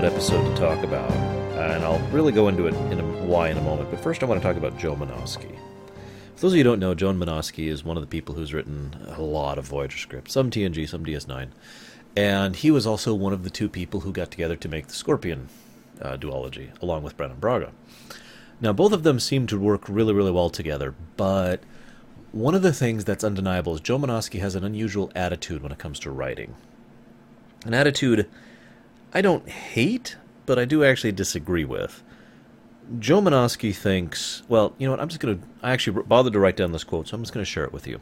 odd episode to talk about, and I'll really go into it in a, why in a moment. But first, I want to talk about Joe Menosky. For those of you who don't know, Joe Menosky is one of the people who's written a lot of Voyager scripts, some TNG, some DS9, and he was also one of the two people who got together to make the Scorpion uh, duology, along with Brannon Braga. Now, both of them seem to work really, really well together, but one of the things that's undeniable is Joe Menosky has an unusual attitude when it comes to writing. An attitude I don't hate, but I do actually disagree with. Joe Menosky thinks, well, you know what, I'm just going to, I actually bothered to write down this quote, so I'm just going to share it with you.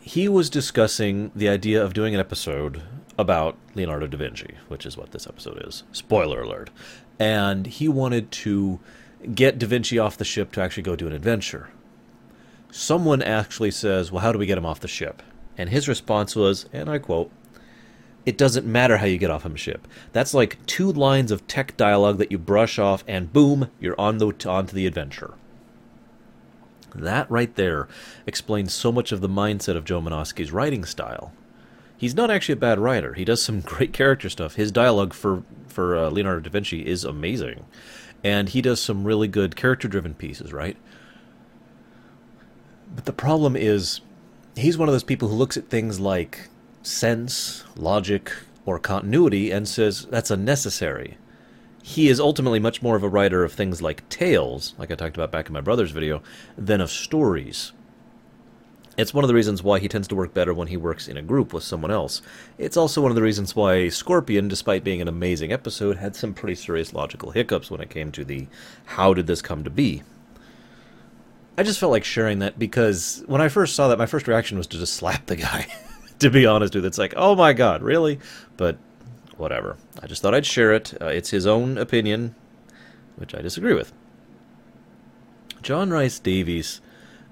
He was discussing the idea of doing an episode about Leonardo da Vinci, which is what this episode is. Spoiler alert. And he wanted to get da Vinci off the ship to actually go do an adventure. Someone actually says, Well, how do we get him off the ship? And his response was, and I quote, it doesn't matter how you get off a ship. That's like two lines of tech dialogue that you brush off, and boom, you're on the onto the adventure. That right there explains so much of the mindset of Joe writing style. He's not actually a bad writer. He does some great character stuff. His dialogue for for uh, Leonardo da Vinci is amazing, and he does some really good character-driven pieces. Right. But the problem is, he's one of those people who looks at things like sense, logic, or continuity and says that's unnecessary. He is ultimately much more of a writer of things like tales, like I talked about back in my brother's video, than of stories. It's one of the reasons why he tends to work better when he works in a group with someone else. It's also one of the reasons why Scorpion, despite being an amazing episode, had some pretty serious logical hiccups when it came to the how did this come to be. I just felt like sharing that because when I first saw that, my first reaction was to just slap the guy. to be honest with. It's like, oh my god, really? But whatever. I just thought I'd share it. Uh, it's his own opinion, which I disagree with. John Rhys Davies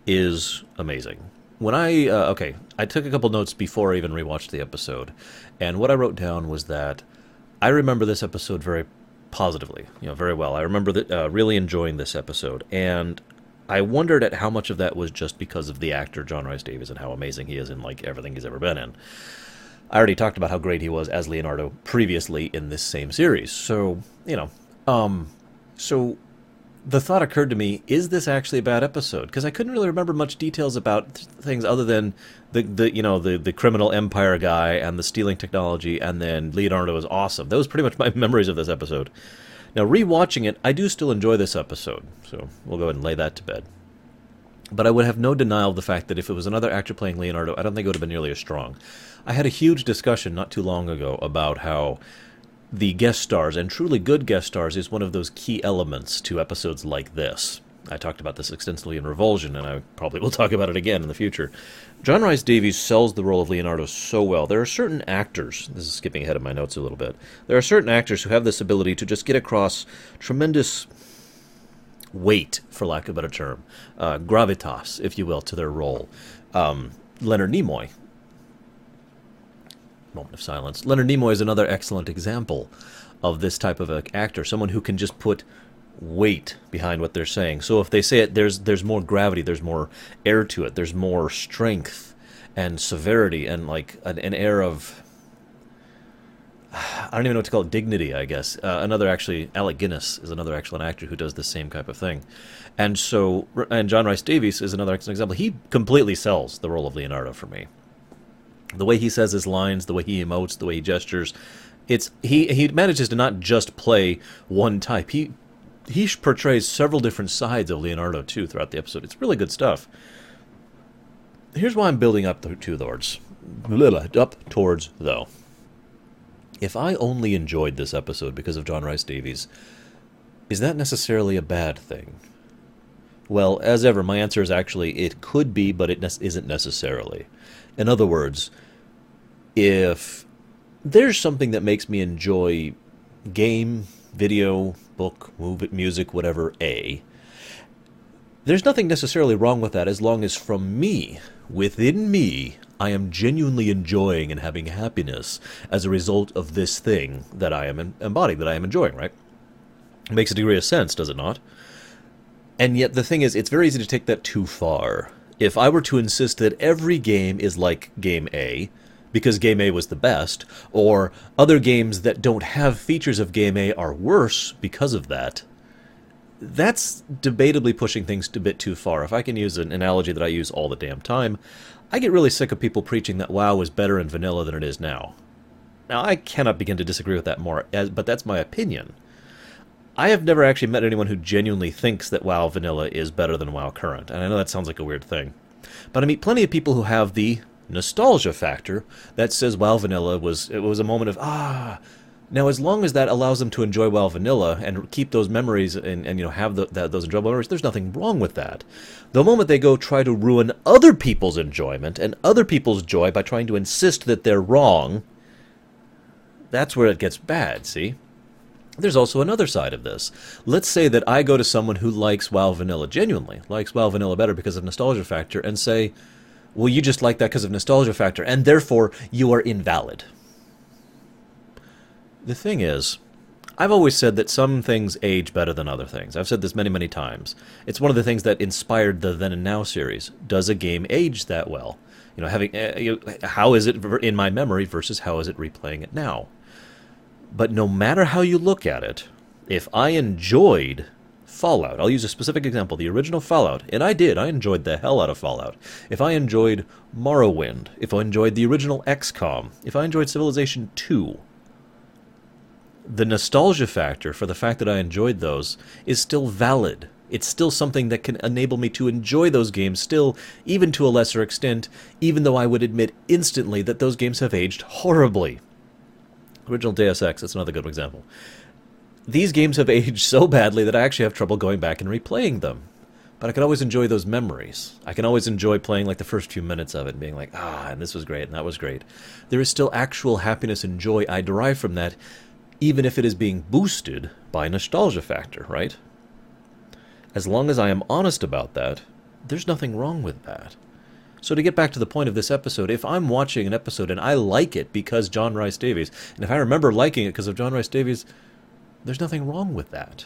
is amazing. When I uh, okay, I took a couple notes before I even rewatched the episode, and what I wrote down was that I remember this episode very positively, you know, very well. I remember that uh, really enjoying this episode, and I wondered at how much of that was just because of the actor John Rhys Davies and how amazing he is in like everything he's ever been in. I already talked about how great he was as Leonardo previously in this same series. So, you know, um so the thought occurred to me, is this actually a bad episode? Because I couldn't really remember much details about th- things other than the, the you know the, the criminal empire guy and the stealing technology and then Leonardo was awesome. That was pretty much my memories of this episode. Now, rewatching it, I do still enjoy this episode, so we'll go ahead and lay that to bed. But I would have no denial of the fact that if it was another actor playing Leonardo, I don't think it would have been nearly as strong. I had a huge discussion not too long ago about how the guest stars, and truly good guest stars, is one of those key elements to episodes like this. I talked about this extensively in Revulsion, and I probably will talk about it again in the future. John Rhys Davies sells the role of Leonardo so well. There are certain actors, this is skipping ahead of my notes a little bit, there are certain actors who have this ability to just get across tremendous weight, for lack of a better term, uh, gravitas, if you will, to their role. Um, Leonard Nimoy. Moment of silence. Leonard Nimoy is another excellent example of this type of an actor, someone who can just put weight behind what they're saying. So if they say it, there's there's more gravity, there's more air to it, there's more strength and severity and like an, an air of I don't even know what to call it, dignity, I guess. Uh, another actually, Alec Guinness is another excellent actor who does the same type of thing. And so, and John Rhys Davies is another excellent example. He completely sells the role of Leonardo for me. The way he says his lines, the way he emotes, the way he gestures, it's he he manages to not just play one type. He he portrays several different sides of Leonardo too throughout the episode. It's really good stuff. Here's why I'm building up the two towards up towards though. If I only enjoyed this episode because of John Rhys Davies, is that necessarily a bad thing? Well, as ever, my answer is actually it could be, but it ne- isn't necessarily. In other words, if there's something that makes me enjoy game, video, book, movie, music, whatever, A. There's nothing necessarily wrong with that as long as from me, within me, I am genuinely enjoying and having happiness as a result of this thing that I am embodying, that I am enjoying, right? It makes a degree of sense, does it not? And yet the thing is, it's very easy to take that too far. If I were to insist that every game is like game A, because Game A was the best, or other games that don't have features of Game A are worse because of that. That's debatably pushing things a bit too far. If I can use an analogy that I use all the damn time, I get really sick of people preaching that WoW is better in vanilla than it is now. Now, I cannot begin to disagree with that more, but that's my opinion. I have never actually met anyone who genuinely thinks that WoW Vanilla is better than WoW Current, and I know that sounds like a weird thing. But I meet plenty of people who have the nostalgia factor that says WoW Vanilla was it was a moment of ah. Now, as long as that allows them to enjoy WoW Vanilla and keep those memories and, and you know have the, those enjoyable memories, there's nothing wrong with that. The moment they go try to ruin other people's enjoyment and other people's joy by trying to insist that they're wrong, that's where it gets bad. See. There's also another side of this. Let's say that I go to someone who likes WoW Vanilla genuinely, likes WoW Vanilla better because of nostalgia factor, and say, well, you just like that because of nostalgia factor, and therefore you are invalid. The thing is, I've always said that some things age better than other things. I've said this many, many times. It's one of the things that inspired the Then and Now series. Does a game age that well? You know, having uh, you how is it in my memory versus how is it replaying it now? But no matter how you look at it, if I enjoyed Fallout, I'll use a specific example, the original Fallout, and I did, I enjoyed the hell out of Fallout. If I enjoyed Morrowind, if I enjoyed the original XCOM, if I enjoyed Civilization 2, the nostalgia factor for the fact that I enjoyed those is still valid. It's still something that can enable me to enjoy those games still, even to a lesser extent, even though I would admit instantly that those games have aged horribly. Original Deus Ex, that's another good example. These games have aged so badly that I actually have trouble going back and replaying them. But I can always enjoy those memories. I can always enjoy playing like the first few minutes of it and being like, ah, and this was great and that was great. There is still actual happiness and joy I derive from that, even if it is being boosted by nostalgia factor, right? As long as I am honest about that, there's nothing wrong with that. So to get back to the point of this episode, if I'm watching an episode and I like it because John Rhys Davies, and if I remember liking it because of John Rhys Davies, there's nothing wrong with that.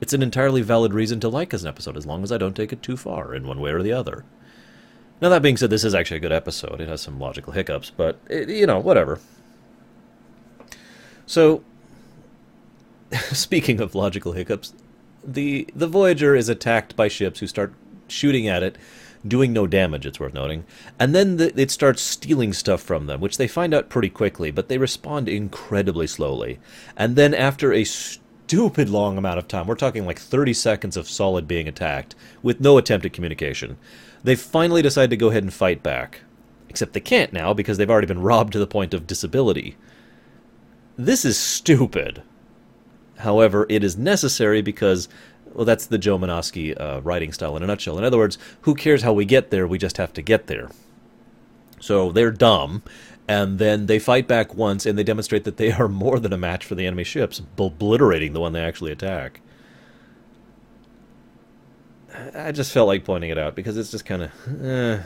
It's an entirely valid reason to like as an episode, as long as I don't take it too far in one way or the other. Now, that being said, this is actually a good episode. It has some logical hiccups, but, it, you know, whatever. So, speaking of logical hiccups, the the Voyager is attacked by ships who start shooting at it doing no damage, it's worth noting. And then the, it starts stealing stuff from them, which they find out pretty quickly, but they respond incredibly slowly. And then after a stupid long amount of time, we're talking like 30 seconds of solid being attacked, with no attempt at communication, they finally decide to go ahead and fight back. Except they can't now because they've already been robbed to the point of disability. This is stupid. However, it is necessary because well, that's the Joe Menosky uh, writing style in a nutshell. In other words, who cares how we get there? We just have to get there. So they're dumb, and then they fight back once, and they demonstrate that they are more than a match for the enemy ships, obliterating the one they actually attack. I just felt like pointing it out because it's just kind of. Eh.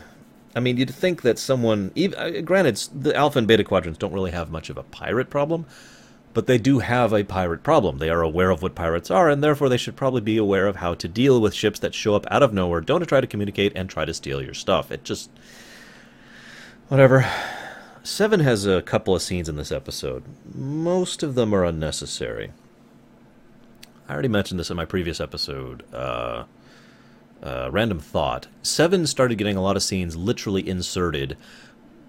I mean, you'd think that someone, even, uh, granted, the Alpha and Beta quadrants don't really have much of a pirate problem, but they do have a pirate problem. They are aware of what pirates are, and therefore they should probably be aware of how to deal with ships that show up out of nowhere, don't try to communicate, and try to steal your stuff. It just. Whatever. Seven has a couple of scenes in this episode. Most of them are unnecessary. I already mentioned this in my previous episode. Uh, uh, random thought. Seven started getting a lot of scenes literally inserted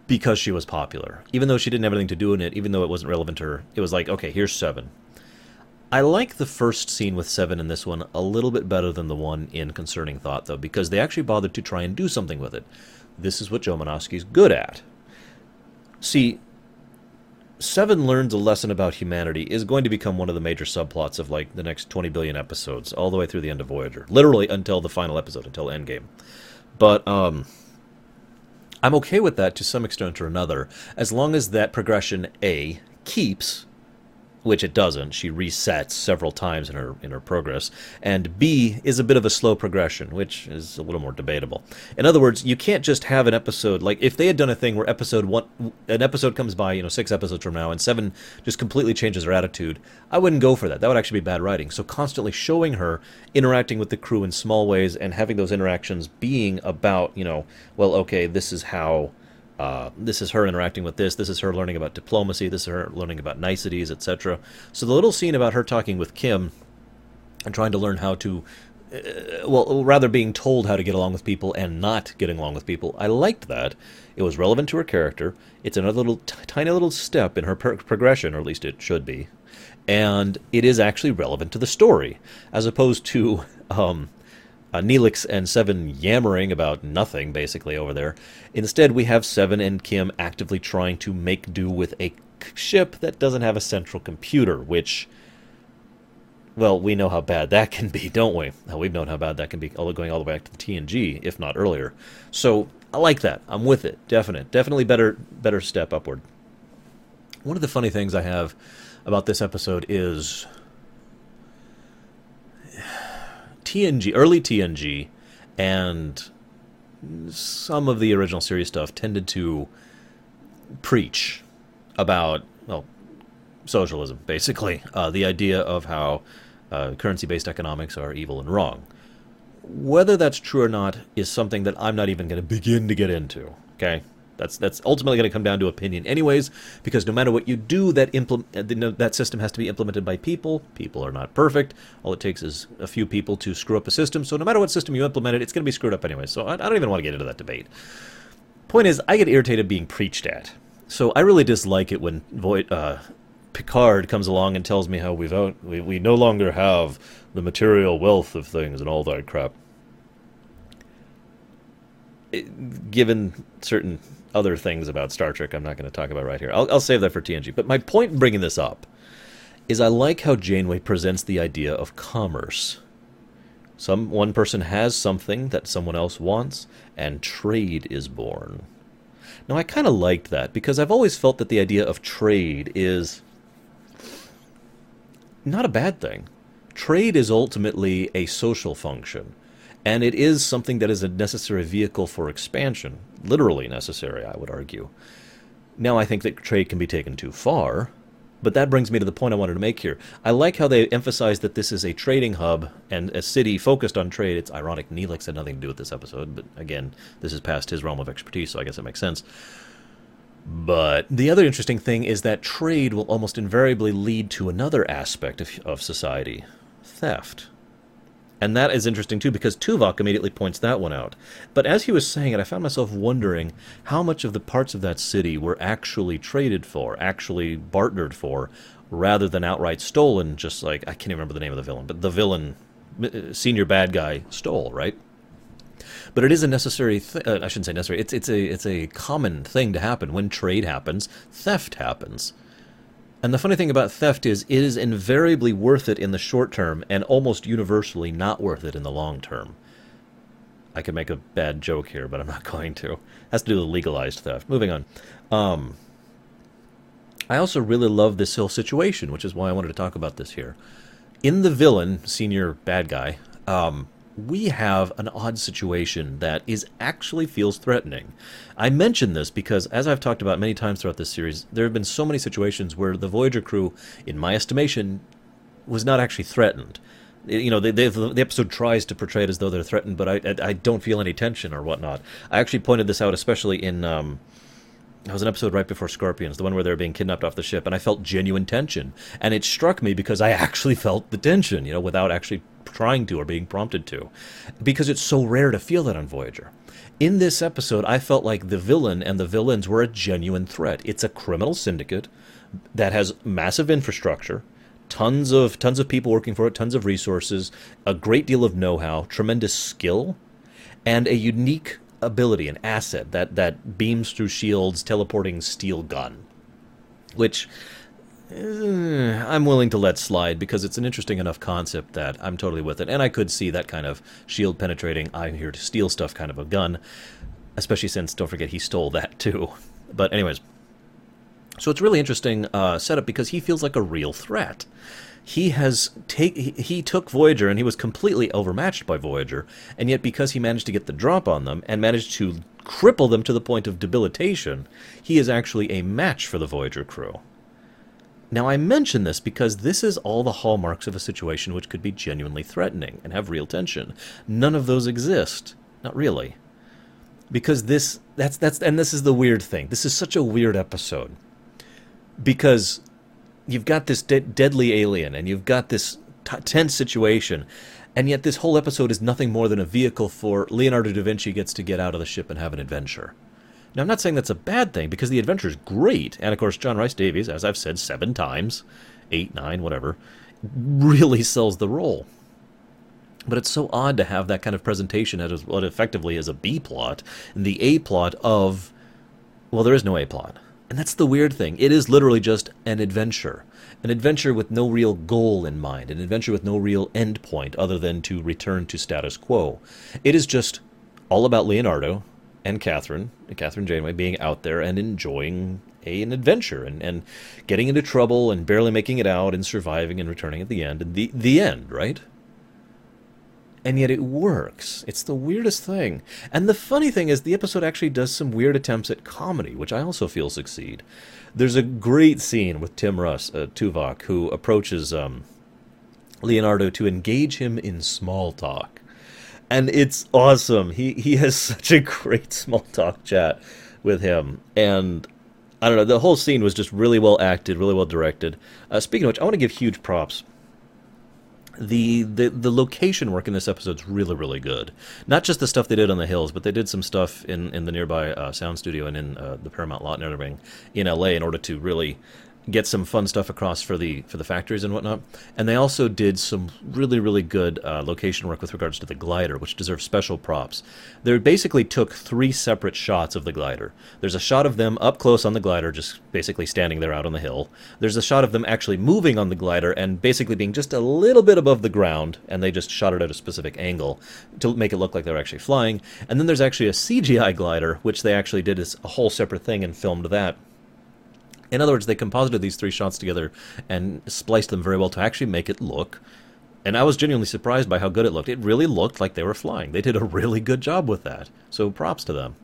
because she was popular. Even though she didn't have anything to do in it, even though it wasn't relevant to her, it was like, okay, here's Seven. I like the first scene with Seven in this one a little bit better than the one in Concerning Thought, though, because they actually bothered to try and do something with it. This is what Joe Menosky's good at. See, Seven learns a lesson about humanity is going to become one of the major subplots of like the next 20 billion episodes, all the way through the end of Voyager. Literally until the final episode, until Endgame. But, um, I'm okay with that to some extent or another, as long as that progression A keeps which it doesn't. She resets several times in her in her progress, and B is a bit of a slow progression, which is a little more debatable. In other words, you can't just have an episode like if they had done a thing where episode one an episode comes by, you know, six episodes from now, and seven just completely changes her attitude. I wouldn't go for that. That would actually be bad writing. So constantly showing her interacting with the crew in small ways and having those interactions being about, you know, well, okay, this is how Uh, this is her interacting with this. This is her learning about diplomacy. This is her learning about niceties, etc. So the little scene about her talking with Kim and trying to learn how to, uh, well, rather being told how to get along with people and not getting along with people, I liked that. It was relevant to her character. It's another little t- tiny little step in her per- progression, or at least it should be, and it is actually relevant to the story, as opposed to. Um, uh, Neelix and Seven yammering about nothing, basically, over there. Instead, we have Seven and Kim actively trying to make do with a ship that doesn't have a central computer, which, well, we know how bad that can be, don't we? we've known how bad that can be, going all the way back to the TNG, if not earlier. So I like that. I'm with it. Definite. Definitely better, better step upward. One of the funny things I have about this episode is TNG, early TNG, and some of the original series stuff tended to preach about well socialism, basically uh, the idea of how uh, currency-based economics are evil and wrong. Whether that's true or not is something that I'm not even going to begin to get into. Okay, that's that's ultimately going to come down to opinion, anyways. Because no matter what you do, that implement that system has to be implemented by people. People are not perfect. All it takes is a few people to screw up a system. So no matter what system you implement, it, it's going to be screwed up anyway. So I, I don't even want to get into that debate. Point is, I get irritated being preached at. So I really dislike it when Void, uh, Picard comes along and tells me how we've out, we, we no longer have the material wealth of things and all that crap. It, given certain other things about Star Trek I'm not going to talk about right here. I'll, I'll save that for TNG. But my point in bringing this up is I like how Janeway presents the idea of commerce. Some one person has something that someone else wants, and trade is born. Now I kind of liked that because I've always felt that the idea of trade is not a bad thing. Trade is ultimately a social function. And it is something that is a necessary vehicle for expansion. Literally necessary, I would argue. Now, I think that trade can be taken too far, but that brings me to the point I wanted to make here. I like how they emphasize that this is a trading hub and a city focused on trade. It's ironic Neelix had nothing to do with this episode, but again, this is past his realm of expertise, so I guess it makes sense. But the other interesting thing is that trade will almost invariably lead to another aspect of, of society theft. And that is interesting too because Tuvok immediately points that one out. But as he was saying it, I found myself wondering how much of the parts of that city were actually traded for, actually bartered for, rather than outright stolen, just like, I can't even remember the name of the villain, but the villain, uh, senior bad guy, stole, right? But it is a necessary. Th- uh, I shouldn't say necessary. It's it's a it's a common thing to happen when trade happens. Theft happens. And the funny thing about theft is it is invariably worth it in the short term and almost universally not worth it in the long term. I could make a bad joke here, but I'm not going to. It has to do with legalized theft. Moving on. Um, I also really love this whole situation, which is why I wanted to talk about this here. In the villain, senior bad guy, um, we have an odd situation that is actually feels threatening. I mention this because, as I've talked about many times throughout this series, there have been so many situations where the Voyager crew, in my estimation, was not actually threatened. You know, they, they, the episode tries to portray it as though they're threatened, but I, I, I, don't feel any tension or whatnot. I actually pointed this out, especially in. Um, it was an episode right before Scorpions, the one where they were being kidnapped off the ship, and I felt genuine tension. And it struck me because I actually felt the tension, you know, without actually trying to or being prompted to, because it's so rare to feel that on Voyager. In this episode, I felt like the villain and the villains were a genuine threat. It's a criminal syndicate that has massive infrastructure, tons of tons of people working for it, tons of resources, a great deal of know-how, tremendous skill, and a unique ability, an asset that that beams through shields, teleporting steel gun, which I'm willing to let slide because it's an interesting enough concept that I'm totally with it. And I could see that kind of shield penetrating, I'm here to steal stuff kind of a gun. Especially since, don't forget, he stole that too. But, anyways. So it's really interesting uh, setup because he feels like a real threat. He has take he, he took Voyager and he was completely overmatched by Voyager, and yet because he managed to get the drop on them and managed to cripple them to the point of debilitation, he is actually a match for the Voyager crew. Now, I mention this because this is all the hallmarks of a situation which could be genuinely threatening and have real tension. None of those exist. Not really. because this that's that's and this is the weird thing. This is such a weird episode because you've got this de- deadly alien and you've got this t- tense situation and yet this whole episode is nothing more than a vehicle for Leonardo da Vinci gets to get out of the ship and have an adventure. Now I'm not saying that's a bad thing because the adventure is great and of course John Rhys Davies as I've said 7 times, 8, 9, whatever, really sells the role. But it's so odd to have that kind of presentation as what effectively is a B plot and the A plot of, well, there is no A plot. And that's the weird thing. It is literally just an adventure. An adventure with no real goal in mind, an adventure with no real end point other than to return to status quo. It is just all about Leonardo and Catherine, Catherine Janeway, being out there and enjoying a, an adventure and, and getting into trouble and barely making it out and surviving and returning at the end. And the, the end, right? and yet it works. It's the weirdest thing. And the funny thing is, the episode actually does some weird attempts at comedy, which I also feel succeed. There's a great scene with Tim Russ, uh, Tuvok, who approaches um, Leonardo to engage him in small talk. And it's awesome. He he has such a great small talk chat with him. And I don't know, the whole scene was just really well acted, really well directed. Uh, speaking of which, I want to give huge props the, the the location work in this episode is really really good. Not just the stuff they did on the hills, but they did some stuff in in the nearby uh, sound studio and in uh, the Paramount lot in LA in order to really get some fun stuff across for the for the factories and whatnot. And they also did some really really good uh, location work with regards to the glider, which deserves special props. They basically took three separate shots of the glider. There's a shot of them up close on the glider, just basically standing there out on the hill. There's a shot of them actually moving on the glider and basically being just a little bit above the ground, and they just shot it at a specific angle to make it look like they're actually flying. And then there's actually a CGI glider, which they actually did as a whole separate thing and filmed that in other words, they composited these three shots together and spliced them very well to actually make it look. And I was genuinely surprised by how good it looked. It really looked like they were flying. They did a really good job with that. So props to them.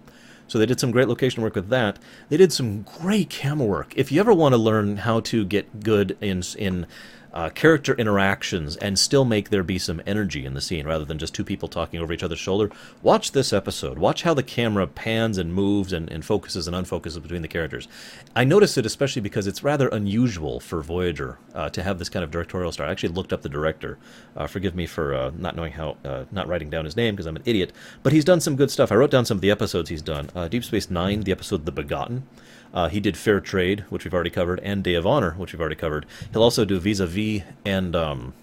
So they did some great location work with that. They did some great camera work. If you ever want to learn how to get good in in uh, character interactions and still make there be some energy in the scene rather than just two people talking over each other's shoulder. Watch this episode. Watch how the camera pans and moves and, and focuses and unfocuses between the characters. I noticed it especially because it's rather unusual for Voyager uh, to have this kind of directorial style. I actually looked up the director. Uh, forgive me for uh, not knowing how, uh, not writing down his name because I'm an idiot. But he's done some good stuff. I wrote down some of the episodes he's done. Uh, Deep Space Nine, the episode The Begotten. Uh, he did Fair Trade, which we've already covered, and Day of Honor, which we've already covered. He'll also do Vis a Vis and um,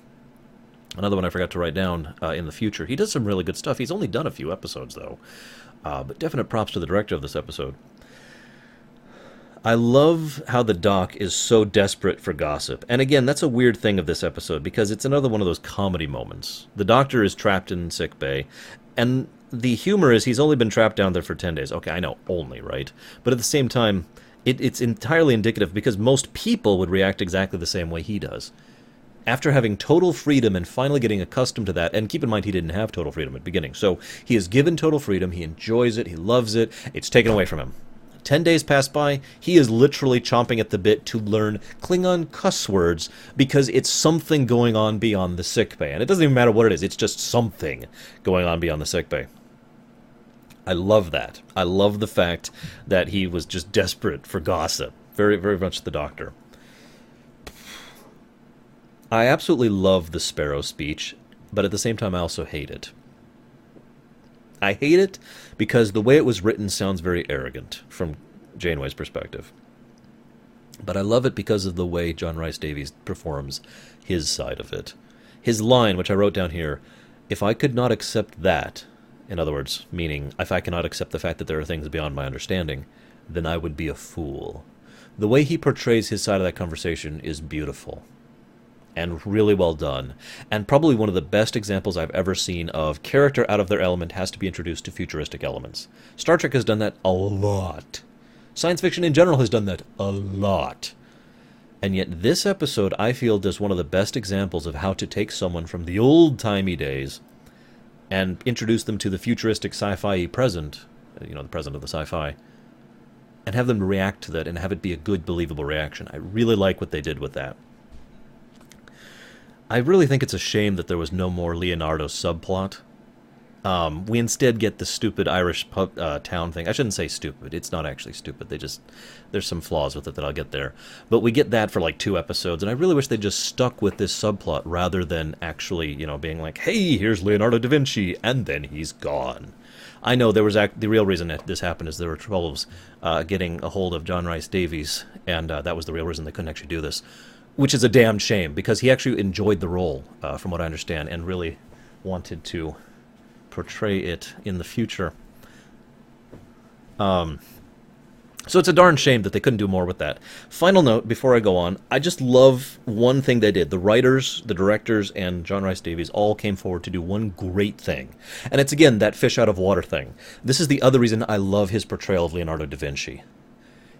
another one I forgot to write down uh, in the future. He does some really good stuff. He's only done a few episodes, though. Uh, but definite props to the director of this episode. I love how the doc is so desperate for gossip. And again, that's a weird thing of this episode because it's another one of those comedy moments. The doctor is trapped in sick bay, and the humor is he's only been trapped down there for 10 days. Okay, I know, only, right? But at the same time, it, it's entirely indicative because most people would react exactly the same way he does. After having total freedom and finally getting accustomed to that, and keep in mind he didn't have total freedom at the beginning, so he is given total freedom, he enjoys it, he loves it, it's taken away from him. Ten days pass by, he is literally chomping at the bit to learn Klingon cuss words because it's something going on beyond the sickbay. And it doesn't even matter what it is, it's just something going on beyond the sickbay. I love that. I love the fact that he was just desperate for gossip. Very, very much the doctor. I absolutely love the Sparrow speech, but at the same time, I also hate it. I hate it because the way it was written sounds very arrogant from Janeway's perspective. But I love it because of the way John Rhys Davies performs his side of it. His line, which I wrote down here if I could not accept that, in other words, meaning if I cannot accept the fact that there are things beyond my understanding, then I would be a fool. The way he portrays his side of that conversation is beautiful and really well done, and probably one of the best examples I've ever seen of character out of their element has to be introduced to futuristic elements. Star Trek has done that a lot. Science fiction in general has done that a lot. And yet, this episode, I feel, does one of the best examples of how to take someone from the old timey days and introduce them to the futuristic sci fi present, you know, the present of the sci fi, and have them react to that and have it be a good, believable reaction. I really like what they did with that. I really think it's a shame that there was no more Leonardo subplot. Um, we instead get the stupid Irish pub, uh, town thing. I shouldn't say stupid. It's not actually stupid. They just there's some flaws with it that I'll get there. But we get that for like two episodes, and I really wish they just stuck with this subplot rather than actually, you know, being like, "Hey, here's Leonardo da Vinci," and then he's gone. I know there was the real reason that this happened is there were troubles uh, getting a hold of John Rhys Davies, and uh, that was the real reason they couldn't actually do this, which is a damn shame because he actually enjoyed the role, uh, from what I understand, and really wanted to portray it in the future. Um, so it's a darn shame that they couldn't do more with that. Final note before I go on, I just love one thing they did. The writers, the directors, and John Rhys Davies all came forward to do one great thing. And it's again that fish out of water thing. This is the other reason I love his portrayal of Leonardo da Vinci.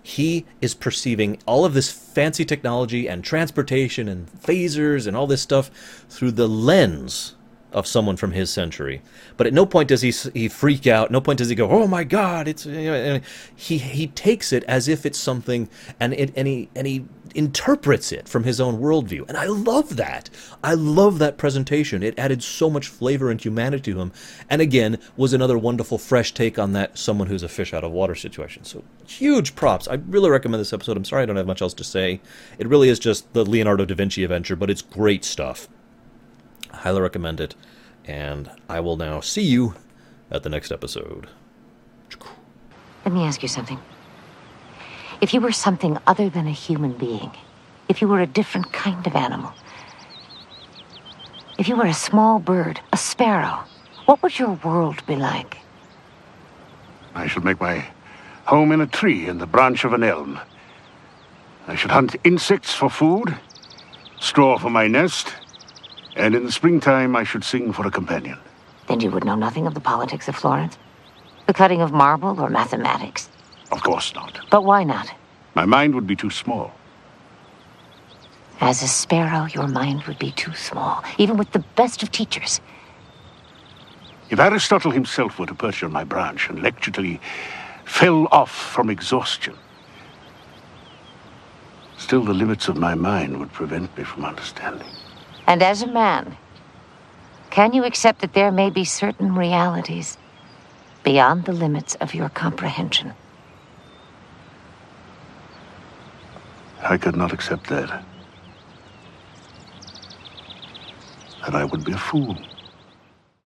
He is perceiving all of this fancy technology and transportation and phasers and all this stuff through the lens of someone from his century. But at no point does he he freak out. No point does he go, "Oh my God!" It's he he takes it as if it's something, and it and he and he interprets it from his own worldview. And I love that. I love that presentation. It added so much flavor and humanity to him. And again, was another wonderful fresh take on that someone who's a fish out of water situation. So huge props. I really recommend this episode. I'm sorry I don't have much else to say. It really is just the Leonardo da Vinci adventure, but it's great stuff. Highly recommend it. And I will now see you at the next episode. Let me ask you something. If you were something other than a human being, if you were a different kind of animal, if you were a small bird, a sparrow, what would your world be like? I should make my home in a tree in the branch of an elm. I should hunt insects for food, straw for my nest, and in the springtime, I should sing for a companion. Then you would know nothing of the politics of Florence? The cutting of marble or mathematics? Of course not. But why not? My mind would be too small. As a sparrow, your mind would be too small, even with the best of teachers. If Aristotle himself were to perch on my branch and lecture till he fell off from exhaustion, still the limits of my mind would prevent me from understanding. And as a man, can you accept that there may be certain realities beyond the limits of your comprehension? I could not accept that. That I would be a fool.